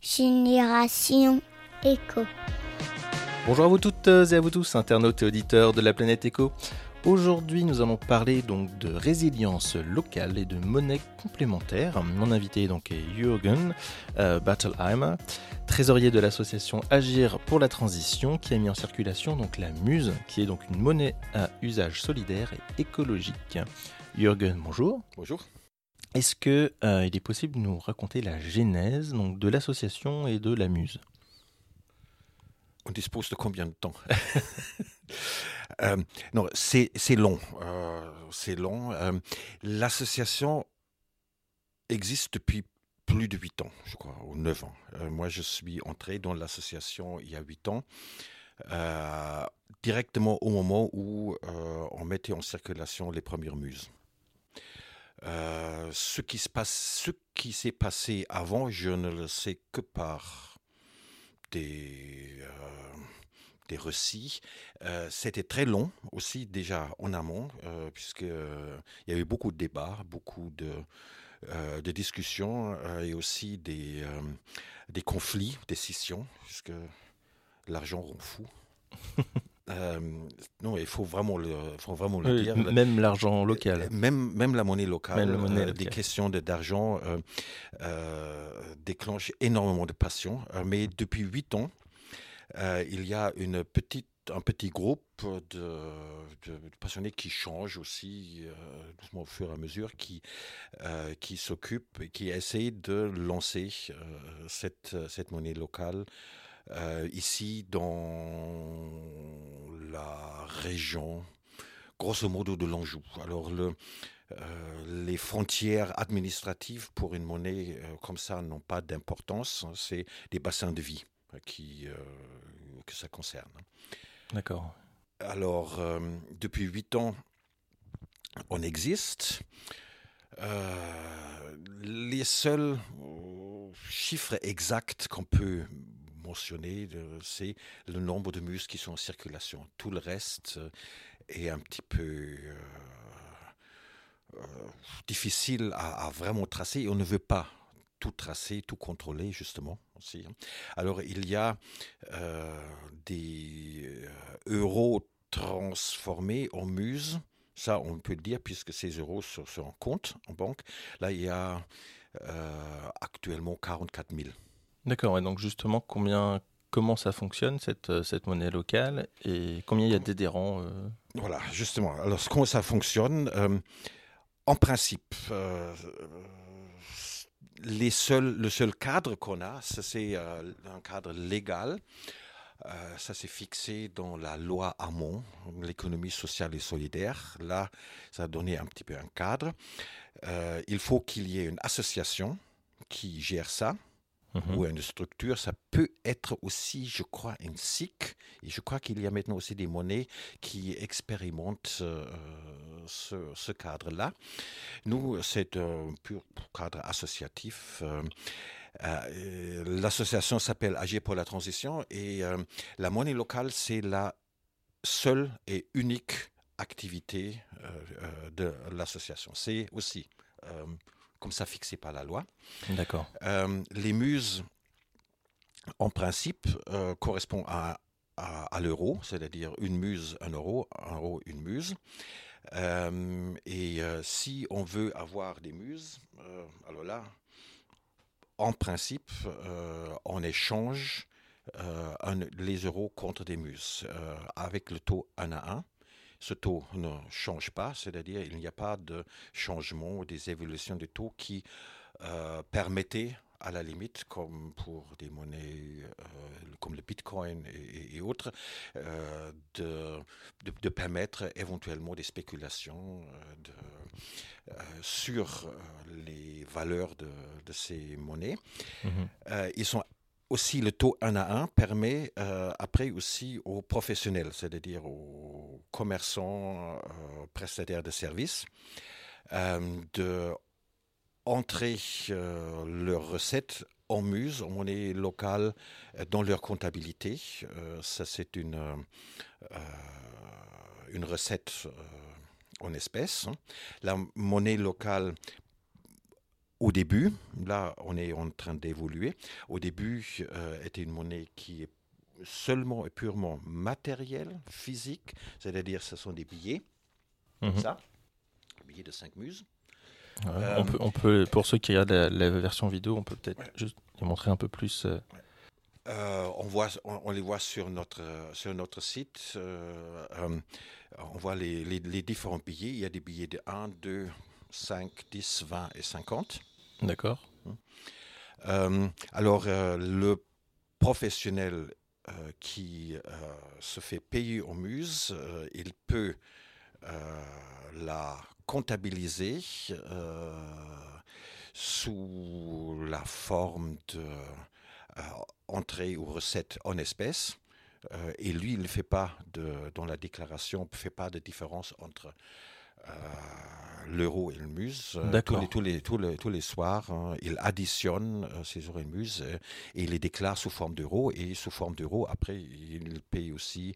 Génération Éco. Bonjour à vous toutes et à vous tous, internautes et auditeurs de la planète Éco. Aujourd'hui, nous allons parler donc de résilience locale et de monnaie complémentaire. Mon invité donc est Jürgen euh, Battleheimer, trésorier de l'association Agir pour la transition, qui a mis en circulation donc la Muse, qui est donc une monnaie à usage solidaire et écologique. Jürgen, bonjour. Bonjour. Est-ce que euh, il est possible de nous raconter la genèse de l'association et de la Muse? On dispose de combien de temps? Euh, Non, c'est long. C'est long. Euh, L'association existe depuis plus de 8 ans, je crois, ou 9 ans. Moi, je suis entré dans l'association il y a 8 ans, directement au moment où on mettait en circulation les premières muses. Euh, ce qui s'est passé avant, je ne le sais que par des euh, récits. Euh, C'était très long aussi déjà en amont, euh, puisque il y a eu beaucoup de débats, beaucoup de discussions et aussi des des conflits, des scissions, puisque l'argent rend fou. Euh, non, il faut vraiment le, faut vraiment le Oui, dire. Même l'argent local. Euh, Même, même la monnaie locale, Même la monnaie euh, locale. des questions de- d'argent euh, euh, déclenchent énormément de passion. Mais depuis huit ans, il y a une petite, un petit groupe de, de passionnés qui changent aussi euh, doucement au fur et à mesure, qui, euh, qui s'occupent et qui essayent de lancer euh, cette, cette monnaie locale euh, ici dans la région grosso modo de l'Anjou. Alors le, euh, les frontières administratives pour une monnaie euh, comme ça n'ont pas d'importance. C'est des bassins de vie qui, que ça concerne. D'accord. Alors, depuis huit ans, on existe. Euh, les seuls chiffres exacts qu'on peut mentionner, euh, c'est le nombre de muses qui sont en circulation. Tout le reste euh, est un petit peu euh, difficile à, vraiment tracer et on ne veut pas tout tracer, tout contrôler justement aussi. hein. Alors il y a des euros transformés en muses, ça on peut le dire puisque ces euros sont un compte en banque. Là il y a euh, actuellement 44 000. D'accord. Et donc justement, combien, comment ça fonctionne cette, euh, cette monnaie locale et combien il y a d'adhérents euh, Voilà, justement. Alors, comment ça fonctionne euh, En principe, euh, les seuls, le seul cadre qu'on a, c'est un cadre légal. Ça, c'est fixé dans la loi Hamon, l'économie sociale et solidaire. Là, ça a donné un petit peu un cadre. Il faut qu'il y ait une association qui gère ça mhm. ou une structure. Ça peut être aussi, je crois, une SIC. Et je crois qu'il y a maintenant aussi des monnaies qui expérimentent euh, ce, ce cadre-là. Nous, c'est un pur cadre associatif. Euh, euh, L'association s'appelle Agir pour la transition et la monnaie locale, c'est la seule et unique activité de l'association. C'est aussi comme ça fixé par la loi. D'accord. Euh, les muses, en principe, euh, correspondent à, à, à l'euro, c'est-à-dire une muse, un euro, un euro, une muse. Euh, et si on veut avoir des muses, alors là, en principe, on échange un- les euros contre des muses avec le taux 1 à 1. Ce taux ne change pas, c'est-à-dire il n'y a pas de changement ou des évolutions de taux qui euh, permettaient à la limite, comme pour des monnaies euh, comme le Bitcoin et, autres, euh, de, de- de permettre éventuellement des spéculations de- euh, sur les valeurs de, de ces monnaies. Euh, ils sont aussi le taux 1 à 1 permet euh, après aussi aux professionnels, c'est-à-dire aux commerçants, euh, prestataires de services, euh, de entrer leurs recettes en muse, en monnaie locale, dans leur comptabilité. Ça, c'est une, une recette en espèces. La monnaie locale au début, là on est en train d'évoluer, au début était une monnaie qui est seulement et purement matérielle, physique, c'est-à-dire ce sont des billets, comme mhm. ça, billets de 5 muses. on, peut, on, peut, pour ceux qui regardent la, version vidéo, on peut peut-être juste montrer un peu plus. on, voit, on, les voit sur notre, sur notre site. on voit les, les, les, différents billets. Il y a des billets de 1, 2, 5, 10, 20 et 50. D'accord. Euh, alors, euh, le professionnel euh, qui se fait payer aux muses, il peut la comptabiliser sous la forme de entrée ou recette en espèces. et lui, il ne fait pas de, dans la déclaration, ne fait pas de différence entre l'euro et le muse. Euh, tous les, tous, les, tous, les, tous les soirs, hein, il additionne euh, ces euros et le muse euh, et il les déclare sous forme d'euros. Et sous forme d'euros, après, il paye aussi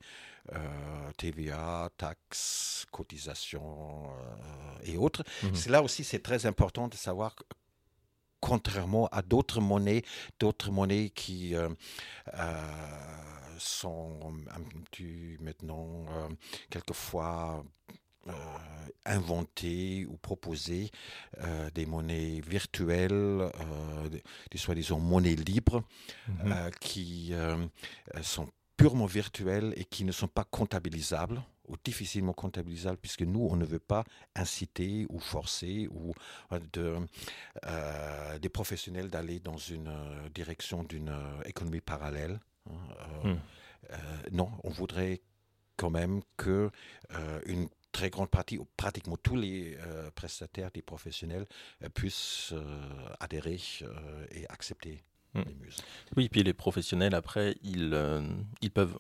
TVA, taxes, cotisations et autres. Mhm. C'est là aussi, c'est très important de savoir contrairement à d'autres monnaies, d'autres monnaies qui sont maintenant quelquefois euh, inventer ou proposer euh, des monnaies virtuelles, euh, des soi-disant monnaies libres, mhm. qui sont purement virtuelles et qui ne sont pas comptabilisables ou difficilement comptabilisables puisque nous, on ne veut pas inciter ou forcer ou de, des professionnels d'aller dans une direction d'une économie parallèle. Hein, hmm. non, on voudrait quand même que une très grande partie, ou pratiquement tous les euh, prestataires, des professionnels, euh, puissent euh, adhérer et accepter hmm. les muses. Oui, puis les professionnels, après, ils, ils peuvent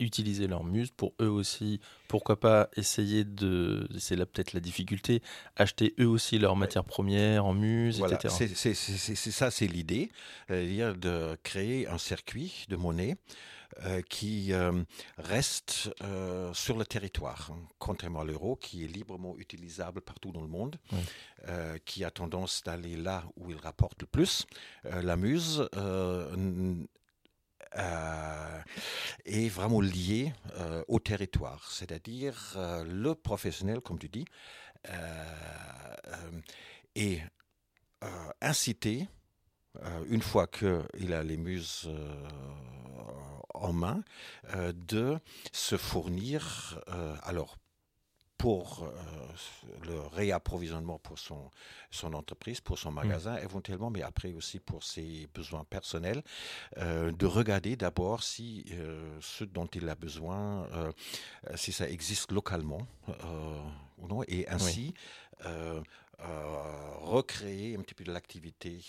utiliser leurs muses pour eux aussi, pourquoi pas essayer de, c'est là peut-être la difficulté, acheter eux aussi leurs matières premières en muses, etc. C'est ça, c'est l'idée, c'est-à-dire de créer un circuit de monnaie qui euh, reste euh, sur le territoire, hein, contrairement à l'euro, qui est librement utilisable partout dans le monde, qui a tendance d'aller là où il rapporte le plus. la muse est vraiment liée au territoire, c'est-à-dire le professionnel, comme tu dis, est incité, une fois qu'il a les muses en main euh, de se fournir, euh, alors pour euh, le réapprovisionnement pour son, son entreprise, pour son magasin mm. éventuellement, mais après aussi pour ses besoins personnels, de regarder d'abord si ce dont il a besoin, si ça existe localement ou non, et ainsi recréer un petit peu de l'activité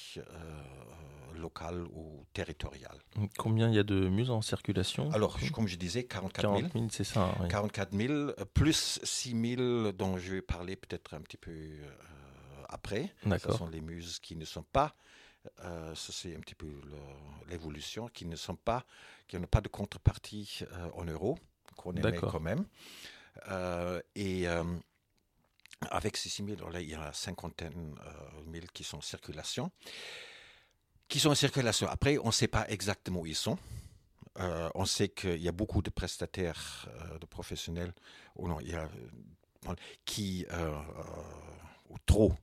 locale ou territoriale. Combien il y a de muses en circulation? Alors, comme je disais, 44 000. 40 000, c'est ça. 44 000, plus 6 000 dont je vais parler peut-être un petit peu euh, après. Ce sont les muses qui ne sont pas, euh, c'est un petit peu l'évolution, qui ne sont pas, qui n'ont pas de contrepartie euh, en euros, qu'on émet quand même. et avec ces 6 000, il y a une cinquantaine de mille qui sont en circulation qui sont en circulation? Après, on ne sait pas exactement où ils sont. Euh, on sait qu'il y a beaucoup de prestataires, euh, de professionnels, ou non, il y a, euh, qui, ou trop,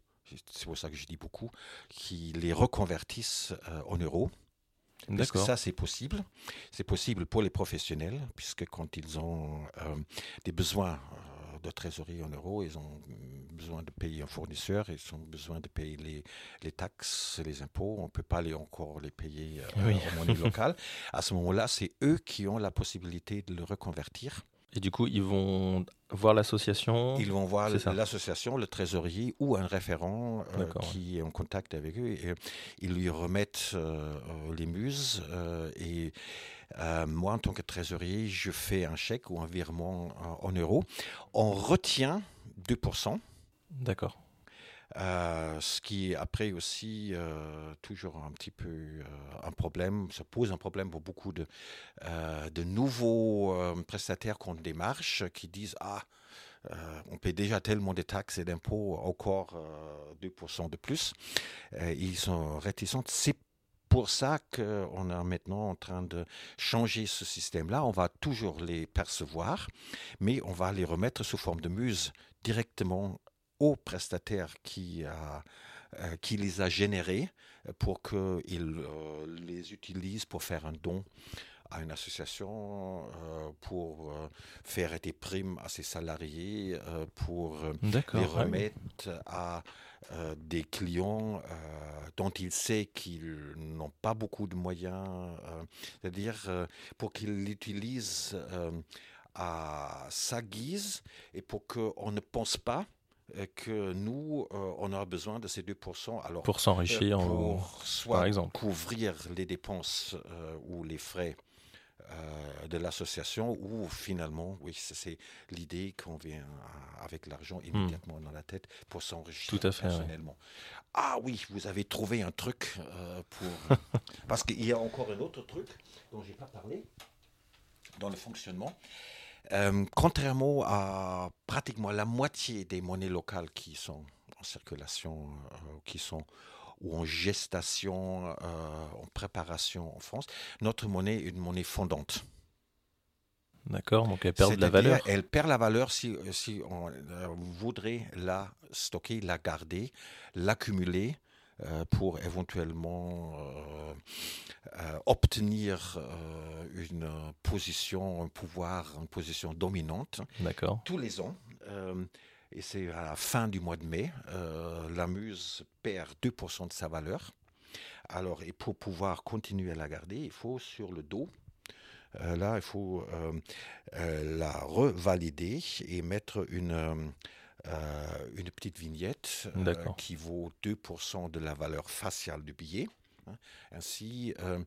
c'est pour ça que je dis beaucoup, qui les reconvertissent en euros. Parce que ça, c'est possible? C'est possible pour les professionnels, puisque quand ils ont des besoins de trésorerie en euros, ils ont besoin de payer un fournisseur, ils ont besoin de payer les, les taxes, les impôts. On ne peut pas les encore les payer euh, en monnaie locale. À ce moment-là, c'est eux qui ont la possibilité de le reconvertir. Et du coup, ils vont voir l'association Ils vont voir l'association, le trésorier ou un référent euh, qui est en contact avec eux. Et, ils lui remettent euh, les muses et euh, moi, en tant que trésorier, je fais un chèque ou un virement en, euros. On retient 2%. D'accord. Euh, ce qui après aussi euh, toujours un petit peu un problème, ça pose un problème pour beaucoup de, de nouveaux prestataires qu'on démarche qui disent Ah, on paie déjà tellement de taxes et d'impôts, encore 2% de plus. ils sont réticents. C'est pour ça qu'on est maintenant en train de changer ce système-là. On va toujours les percevoir, mais on va les remettre sous forme de muse directement au prestataire qui, a, euh, qui les a générés pour qu'ils euh, les utilisent pour faire un don à une association euh, pour faire des primes à ses salariés, pour les remettre à des clients dont il sait qu'ils n'ont pas beaucoup de moyens, c'est-à-dire pour qu'ils l'utilisent à sa guise et pour qu'on ne pense pas que nous, euh, on aura besoin de ces 2%. Alors, pour s'enrichir, euh, pour soit par exemple. couvrir les dépenses euh, ou les frais de l'association, ou finalement, oui, c'est l'idée qu'on vient avec l'argent hmm. immédiatement dans la tête pour s'enrichir personnellement. Ah oui, vous avez trouvé un truc pour... Parce qu'il y a encore un autre truc dont je n'ai pas parlé dans le fonctionnement. Euh, contrairement à pratiquement la moitié des monnaies locales qui sont en circulation, euh, qui sont ou en gestation, euh, en préparation en France, notre monnaie est une monnaie fondante. D'accord, donc elle perd de la valeur. Elle perd la valeur si, si on voudrait la stocker, la garder, l'accumuler pour éventuellement euh, euh, obtenir une position, un pouvoir, une position dominante. D'accord. Tous les ans. et c'est à la fin du mois de mai, la muse perd 2% de sa valeur. Alors, et pour pouvoir continuer à la garder, il faut sur le dos là, il faut la revalider et mettre une, euh, une petite vignette euh, qui vaut 2% de la valeur faciale du billet. Hein. Ainsi, euh,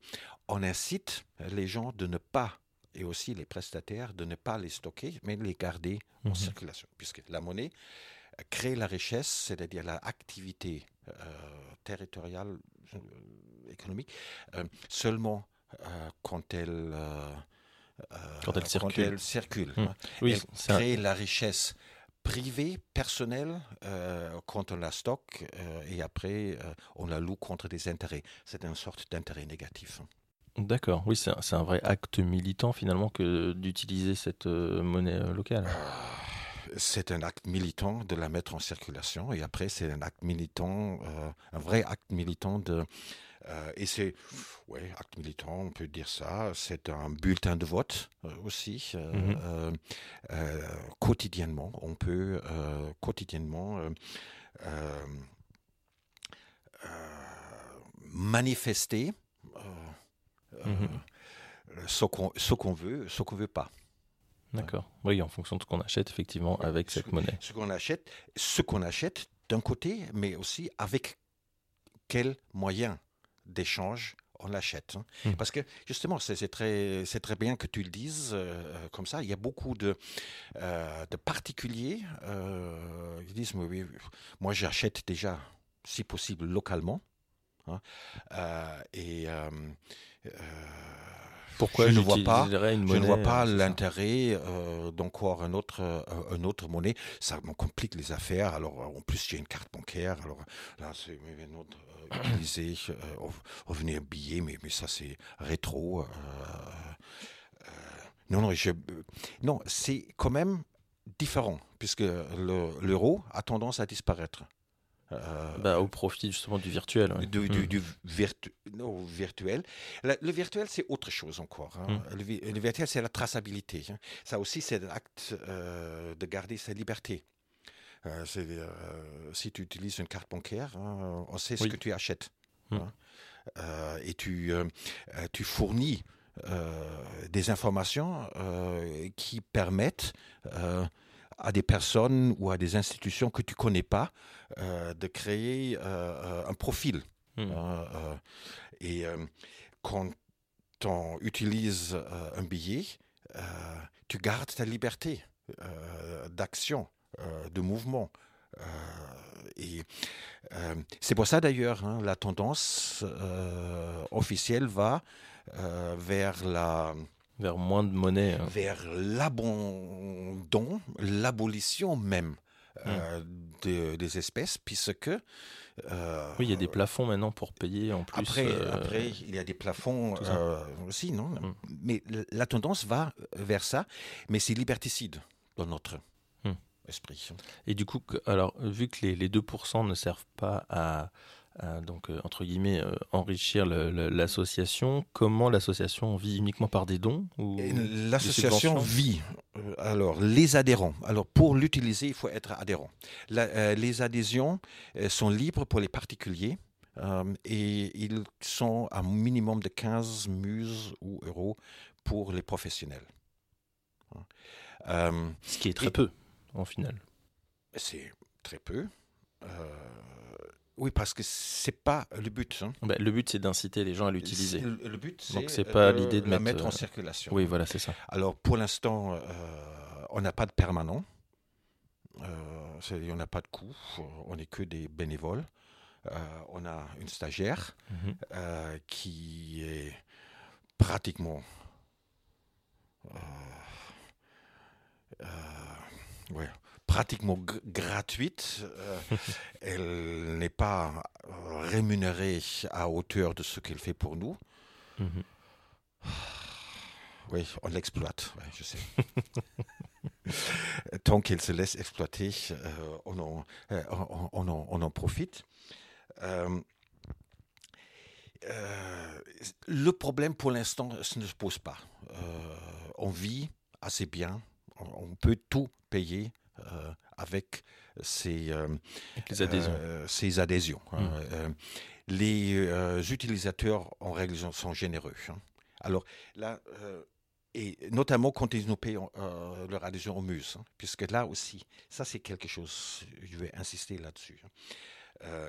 on incite les gens de ne pas et aussi les prestataires de ne pas les stocker, mais les garder en mhm. circulation, puisque la monnaie crée la richesse, c'est-à-dire l'activité territoriale, économique, seulement quand elle quand elle circule. circule mmh. hein. elle crée la richesse privé, personnel, euh, quand on la stocke euh, et après euh, on la loue contre des intérêts. C'est une sorte d'intérêt négatif. D'accord, oui, c'est un, vrai acte militant finalement que d'utiliser cette monnaie locale. C'est un acte militant de la mettre en circulation et après c'est un acte militant, un vrai acte militant de euh, et c'est, ouais, acte militant, on peut dire ça. C'est un bulletin de vote euh, aussi. Euh, mhm. quotidiennement, on peut quotidiennement manifester mhm. ce qu'on veut, ce qu'on veut pas. D'accord. Oui, en fonction de ce qu'on achète, effectivement, avec cette monnaie. Ce qu'on achète, ce qu'on achète d'un côté, mais aussi avec quels moyens d'échange, on l'achète. Hein. Hmm. Parce que justement, c'est très, très bien que tu le dises euh, comme ça. Il y a beaucoup de, euh, de particuliers euh, qui disent, oui, moi j'achète déjà, si possible, localement. Hein. et pourquoi je ne vois pas, une je ne vois pas l'intérêt d'encore un autre, un autre monnaie. Ça me complique les affaires. Alors en plus j'ai une carte bancaire. Alors là c'est une autre utiliser, euh, revenir billet, mais, mais ça c'est rétro. Euh, euh, non, non, je, non c'est quand même différent, puisque l'euro a tendance à disparaître. Bah, au profit justement du virtuel. Du, du, hmm. non, virtuel. le virtuel, c'est autre chose encore. Hein. Hmm. Le, virtuel, c'est la traçabilité. Hein. Ça aussi, c'est l'acte de garder sa liberté. Euh, euh, si tu utilises une carte bancaire, hein, on sait ce que tu achètes. Hmm. Hein. Euh, et tu, tu fournis des informations qui permettent à des personnes ou à des institutions que tu connais pas de créer un profil. Hmm. Hein, et quand on utilise un billet, tu gardes ta liberté d'action. Euh, de mouvement. Euh, et euh, c'est pour ça d'ailleurs, hein, la tendance officielle va vers la Vers moins de monnaie. hein. vers l'abandon, l'abolition même euh, de- des espèces, puisque euh, Oui, il y a des plafonds maintenant pour payer en plus. après, euh, après, il y a des plafonds aussi, non? Mm. Mais la tendance va vers ça, mais c'est liberticide dans notre. Esprit. Et du coup, alors, vu que les, les 2% ne servent pas à, à, donc, euh, entre guillemets, euh, enrichir l'association, comment l'association vit uniquement par des dons L'association vit. euh, alors, les adhérents. Alors, pour l'utiliser, il faut être adhérent. La- euh, les adhésions sont libres pour les particuliers et ils sont à un minimum de 15 muses ou euros pour les professionnels. Euh, Ce qui est très Et- peu, en final. c'est très peu. Euh, oui, parce que c'est pas le but. hein. Bah, le but, c'est d'inciter les gens à l'utiliser. Le, but, c'est Donc, c'est pas l'idée de la mettre, mettre en euh, circulation. Oui, voilà, c'est ça. Alors pour l'instant, euh, on n'a pas de permanent. On n'a pas de coût. On n'est que des bénévoles. On a une stagiaire Mhm. qui est pratiquement ouais, pratiquement gratuite. Euh, elle n'est pas rémunérée à hauteur de ce qu'elle fait pour nous. Mhm. Oui, on l'exploite, ouais, je sais. Tant qu'elle se laisse exploiter, euh, on, en, euh, on, on en, on en profite. Le problème pour l'instant ce ne se pose pas. On vit assez bien, on, peut tout payer euh, avec ces, euh, les adhésions. euh, ces adhésions. hein. Mm. Euh, les utilisateurs, en règle, sont généreux. hein. Alors là, et notamment quand ils nous payent leur adhésion au MUSE, hein, puisque là aussi, ça c'est quelque chose, je vais insister là-dessus.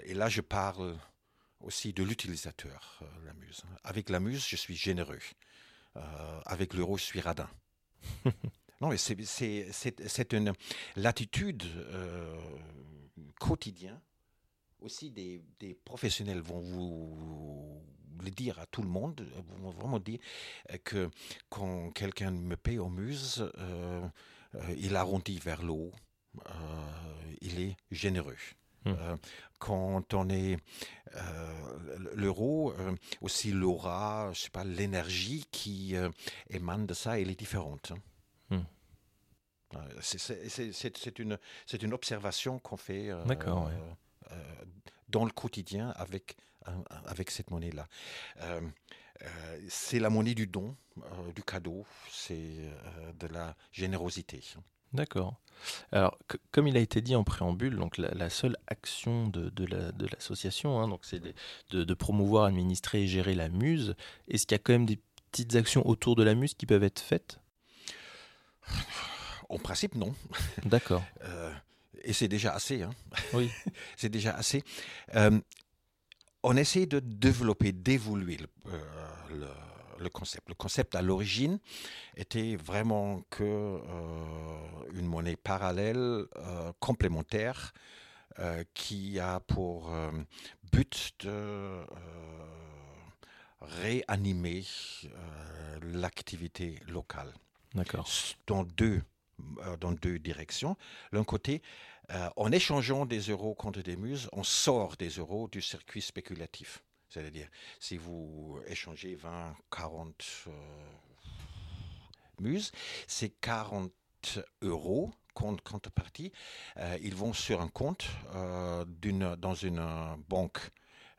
et là, je parle aussi de l'utilisateur, la MUSE. Avec la MUSE, je suis généreux. Avec l'euro, je suis radin. non, mais c'est- une l'attitude euh, quotidienne. Aussi, des, des professionnels vont vous le dire à tout le monde, vont vraiment dire que quand quelqu'un me paye au muse, euh, euh, il arrondit vers le haut, euh, il est généreux. Euh, quand on est euh, l'euro, euh, aussi l'aura, je sais pas, l'énergie qui émane de ça, elle est différente. hein. Euh, c'est- une, observation qu'on fait euh, ouais. euh, dans le quotidien avec, avec cette monnaie-là. Euh, c'est la monnaie du don, du cadeau, c'est de la générosité. D'accord. Alors, comme il a été dit en préambule, donc la, la seule action de, de la- de l'association, hein, donc c'est de promouvoir, administrer et gérer la muse. Est-ce qu'il y a quand même des petites actions autour de la muse qui peuvent être faites? En principe, non. D'accord. Euh, et c'est déjà assez. hein. Oui. c'est déjà assez. Euh, on essaie de développer, d'évoluer le, euh, le- le concept. Le concept à l'origine était vraiment que euh, une monnaie parallèle, complémentaire, qui a pour but de réanimer euh, l'activité locale D'accord. dans deux, dans deux directions. L'un côté, euh, en échangeant des euros contre des muses, on sort des euros du circuit spéculatif. C'est-à-dire, si vous échangez 20, 40 euh, muses, ces 40 euros contre contrepartie, euh, ils vont sur un compte euh, d'une- dans une euh, banque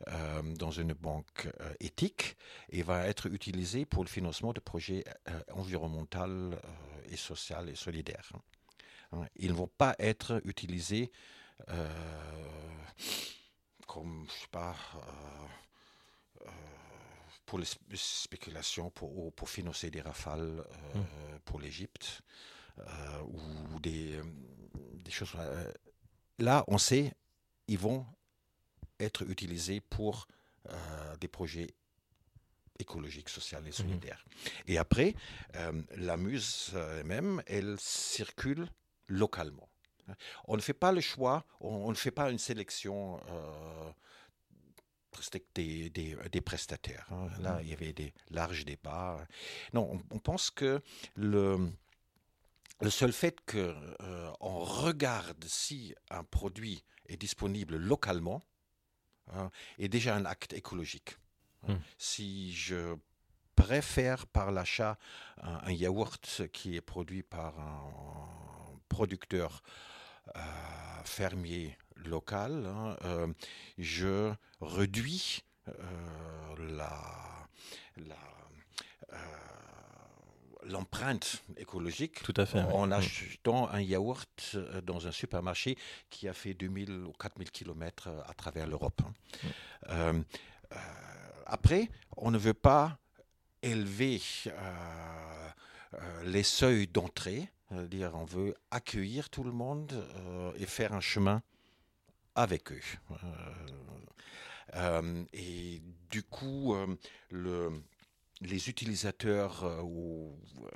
euh, dans une banque euh, éthique et va être utilisé pour le financement de projets euh, environnementaux et sociaux et solidaires. Hein. Ils ne vont pas être utilisés comme, je sais pas, pour les sp- spéculations, pour, ou pour financer des rafales euh, pour l'Égypte ou des, des choses. là, on sait, ils vont être utilisés pour euh, des projets écologiques, sociaux et solidaires. Et après, euh, la muse euh, même, elle circule localement. On ne fait pas le choix, on, on ne fait pas une sélection euh, des, des, des prestataires. hein. Là, il y avait des larges débats. Non, on, on pense que le, le seul fait qu'on on regarde si un produit est disponible localement hein, est déjà un acte écologique. Hmm. Si je préfère par l'achat un, un yaourt qui est produit par un producteur euh, fermier local, hein, euh, je réduis euh, la, la, l'empreinte écologique Tout à fait. en Mm. achetant un yaourt euh, dans un supermarché qui a fait 2000 ou 4000 kilomètres euh, à travers l'Europe. hein. Mm. Euh, euh, après, on ne veut pas élever euh, les seuils d'entrée, c'est-à-dire on veut accueillir tout le monde et faire un chemin avec eux. Et du coup, le, les utilisateurs euh, ou euh,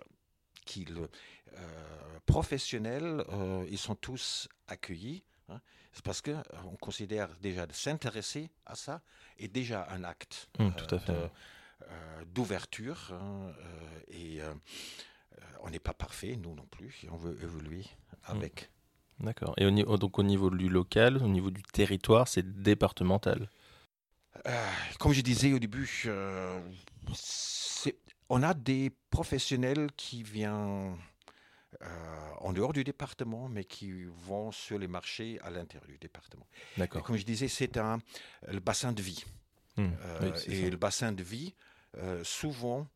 qui euh, professionnels, ils sont tous accueillis. hein. C'est parce que euh, on considère déjà de s'intéresser à ça est déjà un acte Mm, euh, d'ouverture. hein, et on n'est pas parfait, nous non plus. et on veut évoluer avec. D'accord. Et au- donc au niveau du local, au niveau du territoire, c'est départemental? Euh, comme je disais au début, euh, on a des professionnels qui viennent euh, en dehors du département, mais qui vont sur les marchés à l'intérieur du département. D'accord. comme je disais, c'est un le bassin de vie. Oui, c'est et ça. le bassin de vie, souvent,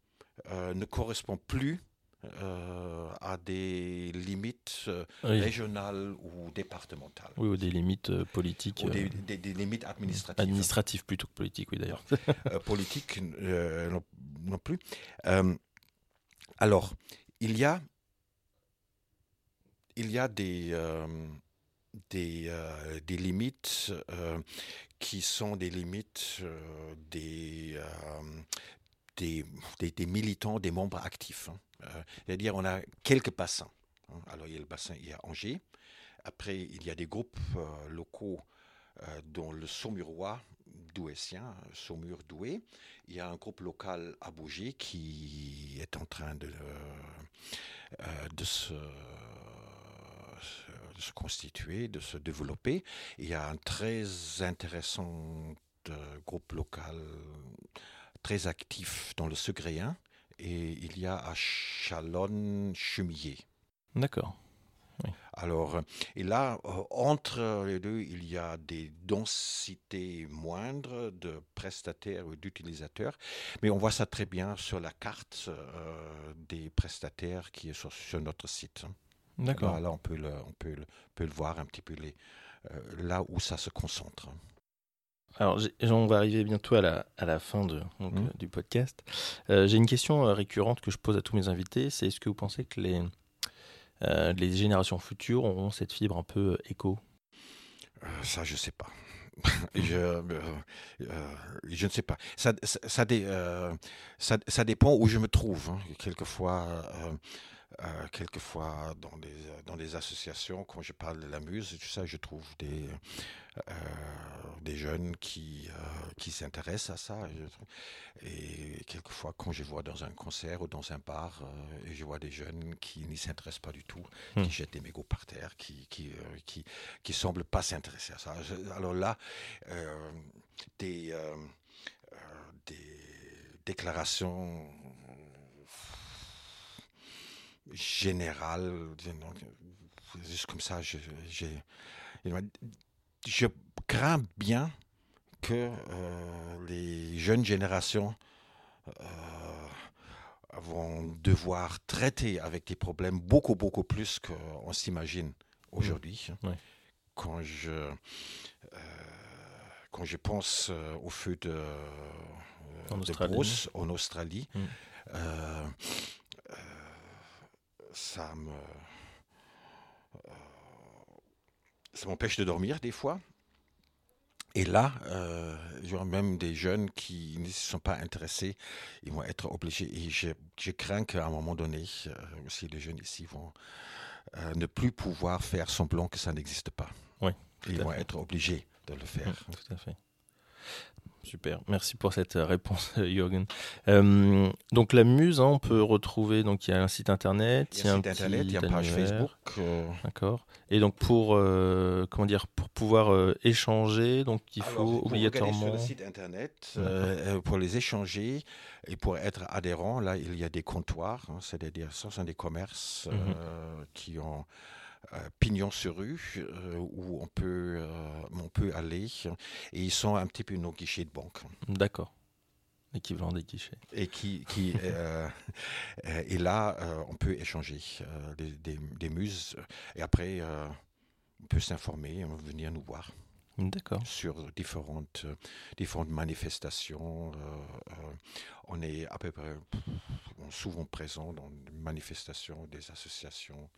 ne correspond plus euh, à des limites euh, Oui. régionales ou départementales. Oui, ou des limites euh, politiques. Ou des, des- des limites administratives. administratives plutôt que politiques, oui d'ailleurs. politique euh, non, non plus. Alors, il y a, il y a des, des, des limites qui sont des limites des, des, militants, des membres actifs. hein. Euh, C'est-à-dire, on a quelques bassins. hein. Alors, il y a le bassin, il y a Angers. Après, il y a des groupes euh, locaux, euh, dont le Saumurois douessien, Saumur Douai. Il y a un groupe local à Bouger qui est en train de, de, se, constituer, de se développer. Il y a un très intéressant groupe local très actif dans le Segréen. Et il y a à Chalonne-Chemillé. D'accord. Alors, et là, euh, entre les deux, il y a des densités moindres de prestataires ou d'utilisateurs, mais on voit ça très bien sur la carte euh, des prestataires qui est sur, sur notre site. hein. D'accord. Là, là, on, peut le, on peut le, peut le voir un petit peu les, euh, là où ça se concentre. Alors, on va arriver bientôt à la, à la fin de, donc, Mhm. euh, du podcast. Euh, j'ai une question euh, récurrente que je pose à tous mes invités. C'est est-ce que vous pensez que les, euh, les générations futures auront cette fibre un peu éco? Ça, je ne sais pas. je, euh, euh, je ne sais pas. Ça, ça, ça, dé- ça, ça dépend où je me trouve. hein. Quelquefois, quelquefois dans, des, dans des associations, quand je parle de la muse, tout ça, je trouve des, des jeunes qui, euh, qui s'intéressent à ça. Et, quelquefois, quand je vois dans un concert ou dans un bar, euh, et je vois des jeunes qui n'y s'intéressent pas du tout, Hmm. qui jettent des mégots par terre, qui, qui, euh, qui, qui semblent pas s'intéresser à ça. Alors là, euh, des, euh, euh, des déclarations générales, juste comme ça, j'ai- je crains bien que euh, les jeunes générations euh, vont devoir traiter avec des problèmes beaucoup, beaucoup plus qu'on s'imagine aujourd'hui. Ouais. Quand, je, euh, quand je pense au feu de, En de Australie. brousse en Australie, Mm. euh, euh, ça me... euh, ça m'empêche de dormir des fois. Et là, euh, il y aura même des jeunes qui ne se sont pas intéressés, ils vont être obligés. Et je, je crains qu'à un moment donné, euh, aussi les jeunes ici vont euh, ne plus pouvoir faire semblant que ça n'existe pas. Oui, Ils vont fait. être obligés de le faire. Mm, Tout à fait. Super, merci pour cette euh, réponse, Jürgen. Euh, donc la Muse, hein, on peut retrouver, donc il y a un site internet, il y a un, site internet, il y a une page Facebook. Euh. D'accord. Et donc pour comment dire, pour pouvoir échanger, donc il faut obligatoirement. Sur le site internet, pour les échanger et pour être adhérent, là il y a des comptoirs, hein, c'est-à-dire ce sont des commerces mhm. qui ont euh, pignon sur rue euh, où on peut, euh, on peut aller et ils sont un petit peu nos guichets de banque. D'accord. L'équivalent des guichets. Et qui, qui et là, on peut échanger des, des, muses. Et après, on peut s'informer, venir nous voir. D'accord. Sur différentes, différentes manifestations. on est à peu près souvent présent dans des manifestations, des associations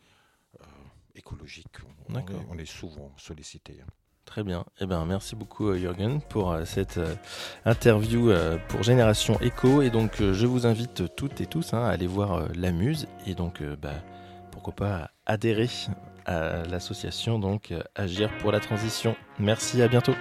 écologique. On, est, on est, souvent sollicité. Hein. Très bien. Eh ben, merci beaucoup euh, Jürgen pour euh, cette euh, interview pour Génération Eco. Et donc je vous invite toutes et tous hein, à aller voir la Muse et donc bah, pourquoi pas adhérer à l'association donc Agir pour la transition. Merci, à bientôt.